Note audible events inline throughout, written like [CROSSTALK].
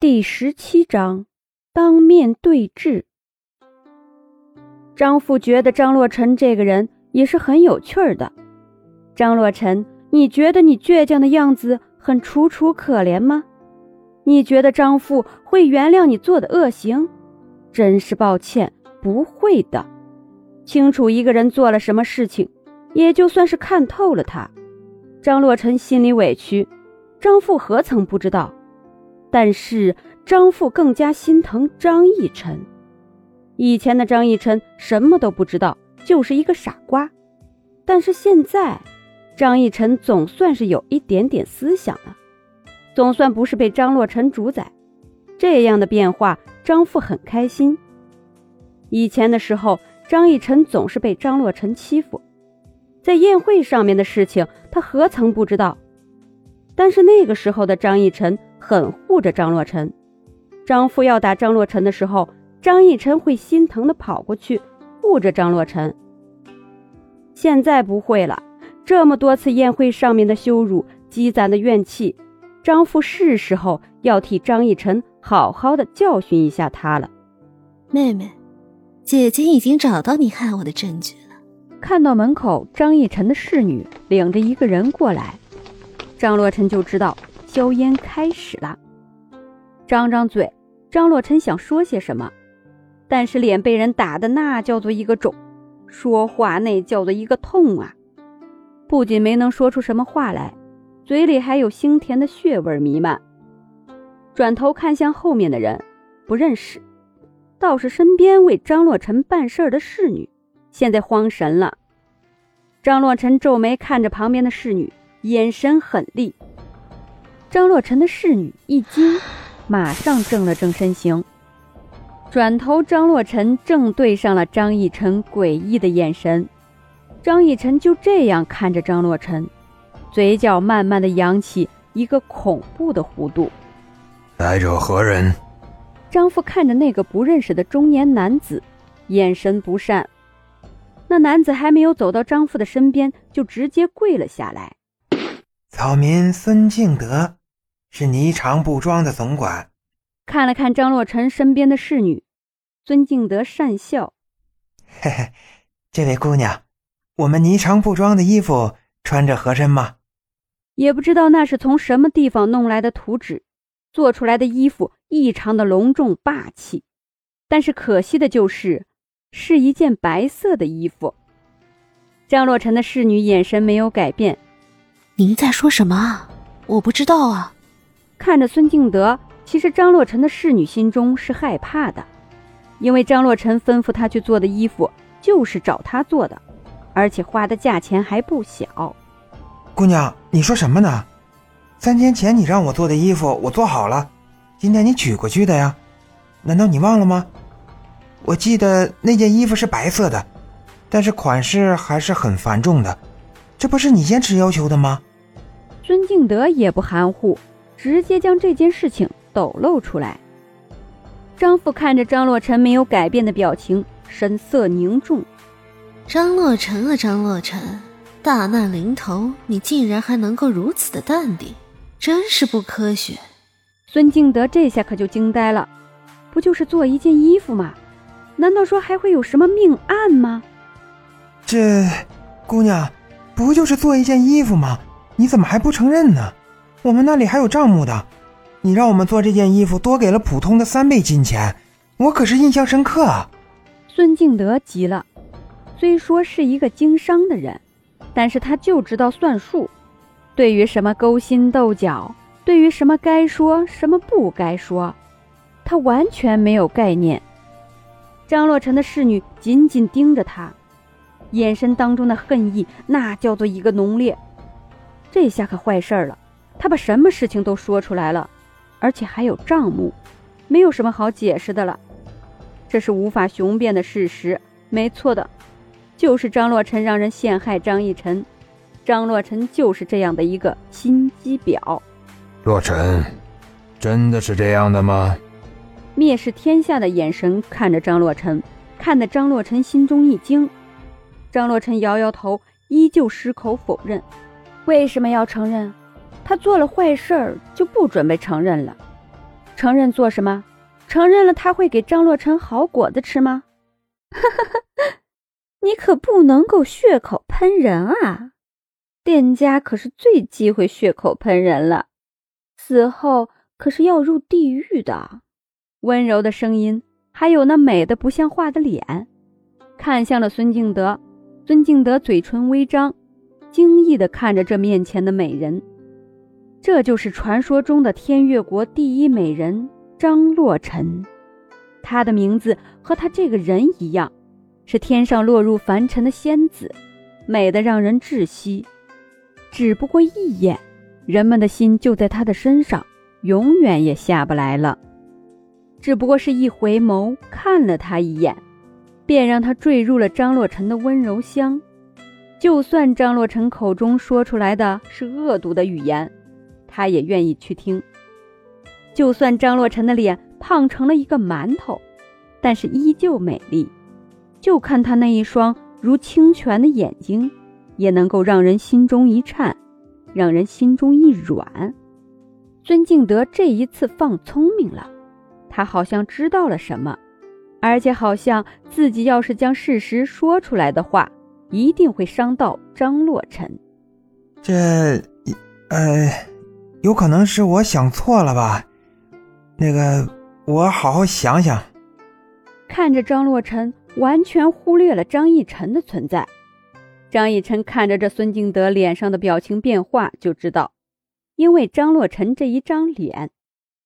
第十七章，当面对质。张父觉得张洛尘这个人也是很有趣儿的。张洛尘，你觉得你倔强的样子很楚楚可怜吗？你觉得张父会原谅你做的恶行？真是抱歉，不会的。清楚一个人做了什么事情，也就算是看透了他。张洛尘心里委屈，张父何曾不知道？但是张父更加心疼张逸晨。以前的张逸晨什么都不知道，就是一个傻瓜。但是现在，张逸晨总算是有一点点思想了，总算不是被张洛尘主宰。这样的变化，张父很开心。以前的时候，张逸晨总是被张洛尘欺负，在宴会上面的事情，他何曾不知道？但是那个时候的张逸晨。很护着张洛尘，张父要打张洛尘的时候，张逸晨会心疼的跑过去护着张洛尘。现在不会了，这么多次宴会上面的羞辱积攒的怨气，张父是时候要替张逸晨好好的教训一下他了。妹妹，姐姐已经找到你害我的证据了。看到门口张逸晨的侍女领着一个人过来，张洛尘就知道。硝烟开始了，张张嘴，张洛尘想说些什么，但是脸被人打的那叫做一个肿，说话那叫做一个痛啊！不仅没能说出什么话来，嘴里还有腥甜的血味弥漫。转头看向后面的人，不认识，倒是身边为张洛尘办事的侍女，现在慌神了。张洛尘皱眉看着旁边的侍女，眼神狠厉。张洛尘的侍女一惊，马上正了正身形，转头，张洛尘正对上了张逸晨诡异的眼神。张逸晨就这样看着张洛尘，嘴角慢慢的扬起一个恐怖的弧度。来者何人？张父看着那个不认识的中年男子，眼神不善。那男子还没有走到张父的身边，就直接跪了下来。草民孙敬德。是霓裳布庄的总管，看了看张洛尘身边的侍女，尊敬德讪笑：“嘿嘿，这位姑娘，我们霓裳布庄的衣服穿着合身吗？”也不知道那是从什么地方弄来的图纸，做出来的衣服异常的隆重霸气，但是可惜的就是，是一件白色的衣服。张洛尘的侍女眼神没有改变：“您在说什么？我不知道啊。”看着孙敬德，其实张洛尘的侍女心中是害怕的，因为张洛尘吩咐他去做的衣服就是找他做的，而且花的价钱还不小。姑娘，你说什么呢？三天前你让我做的衣服我做好了，今天你取过去的呀？难道你忘了吗？我记得那件衣服是白色的，但是款式还是很繁重的，这不是你坚持要求的吗？孙敬德也不含糊。直接将这件事情抖露出来。张父看着张洛尘没有改变的表情，神色凝重。张洛尘啊，张洛尘，大难临头，你竟然还能够如此的淡定，真是不科学。孙敬德这下可就惊呆了，不就是做一件衣服吗？难道说还会有什么命案吗？这姑娘，不就是做一件衣服吗？你怎么还不承认呢？我们那里还有账目的，你让我们做这件衣服，多给了普通的三倍金钱，我可是印象深刻啊！孙敬德急了，虽说是一个经商的人，但是他就知道算数，对于什么勾心斗角，对于什么该说什么不该说，他完全没有概念。张洛尘的侍女紧紧盯着他，眼神当中的恨意那叫做一个浓烈，这下可坏事了。他把什么事情都说出来了，而且还有账目，没有什么好解释的了。这是无法雄辩的事实，没错的，就是张洛尘让人陷害张逸晨，张洛尘就是这样的一个心机婊。洛尘，真的是这样的吗？蔑视天下的眼神看着张洛尘，看得张洛尘心中一惊。张洛尘摇摇头，依旧矢口否认。为什么要承认？他做了坏事儿，就不准备承认了。承认做什么？承认了他会给张洛尘好果子吃吗？哈哈哈！你可不能够血口喷人啊！店家可是最忌讳血口喷人了，死后可是要入地狱的。温柔的声音，还有那美的不像话的脸，看向了孙敬德。孙敬德嘴唇微张，惊异地看着这面前的美人。这就是传说中的天越国第一美人张洛尘。她的名字和她这个人一样，是天上落入凡尘的仙子，美得让人窒息。只不过一眼，人们的心就在她的身上，永远也下不来了。只不过是一回眸看了他一眼。便让他坠入了张洛尘的温柔乡，就算张洛尘口中说出来的是恶毒的语言，他也愿意去听。就算张洛尘的脸胖成了一个馒头，但是依旧美丽。就看他那一双如清泉的眼睛，也能够让人心中一颤，让人心中一软。孙敬德这一次放聪明了，他好像知道了什么。而且好像自己要是将事实说出来的话，一定会伤到张洛尘。这，呃，有可能是我想错了吧？那个，我好好想想。看着张洛尘，完全忽略了张逸晨的存在。张逸晨看着这孙敬德脸上的表情变化，就知道，因为张洛尘这一张脸，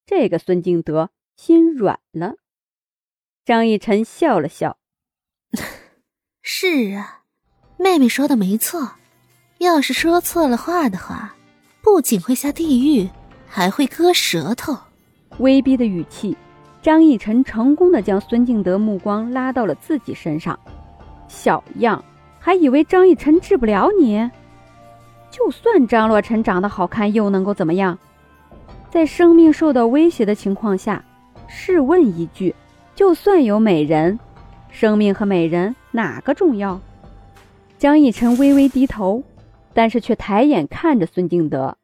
这个孙敬德心软了。张逸晨笑了笑：“ [LAUGHS] 是啊，妹妹说的没错。要是说错了话的话，不仅会下地狱，还会割舌头。”威逼的语气，张逸晨成功的将孙敬德目光拉到了自己身上。小样，还以为张逸晨治不了你？就算张洛尘长得好看，又能够怎么样？在生命受到威胁的情况下，试问一句。就算有美人，生命和美人哪个重要？江逸晨微微低头，但是却抬眼看着孙敬德。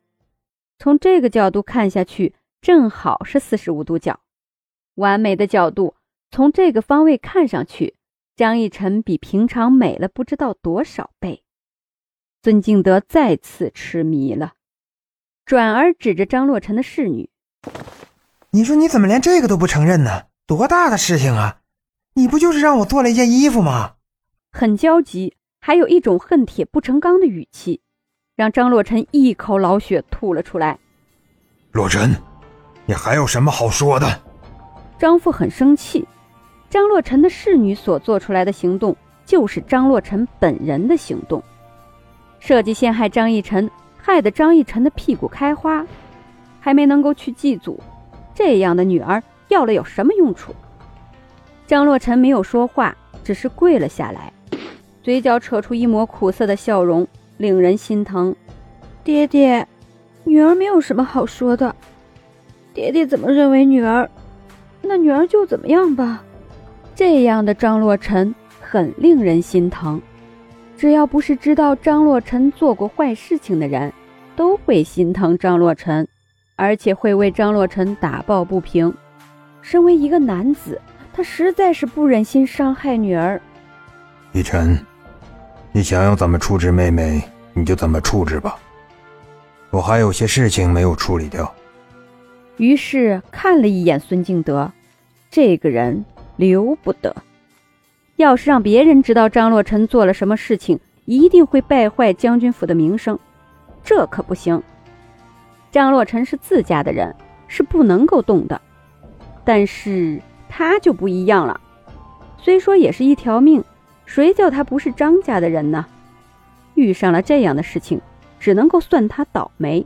从这个角度看下去，正好是四十五度角，完美的角度。从这个方位看上去，张逸晨比平常美了不知道多少倍。孙敬德再次痴迷了，转而指着张洛尘的侍女：“你说你怎么连这个都不承认呢？”多大的事情啊！你不就是让我做了一件衣服吗？很焦急，还有一种恨铁不成钢的语气，让张洛尘一口老血吐了出来。洛尘，你还有什么好说的？张父很生气，张洛尘的侍女所做出来的行动，就是张洛尘本人的行动，设计陷害张逸晨，害得张逸晨的屁股开花，还没能够去祭祖，这样的女儿。要了有什么用处？张洛尘没有说话，只是跪了下来，嘴角扯出一抹苦涩的笑容，令人心疼。爹爹，女儿没有什么好说的。爹爹怎么认为女儿，那女儿就怎么样吧。这样的张洛尘很令人心疼。只要不是知道张洛尘做过坏事情的人，都会心疼张洛尘，而且会为张洛尘打抱不平。身为一个男子，他实在是不忍心伤害女儿。逸晨，你想要怎么处置妹妹，你就怎么处置吧。我还有些事情没有处理掉。于是看了一眼孙敬德，这个人留不得。要是让别人知道张洛尘做了什么事情，一定会败坏将军府的名声，这可不行。张洛尘是自家的人，是不能够动的。但是他就不一样了，虽说也是一条命，谁叫他不是张家的人呢？遇上了这样的事情，只能够算他倒霉。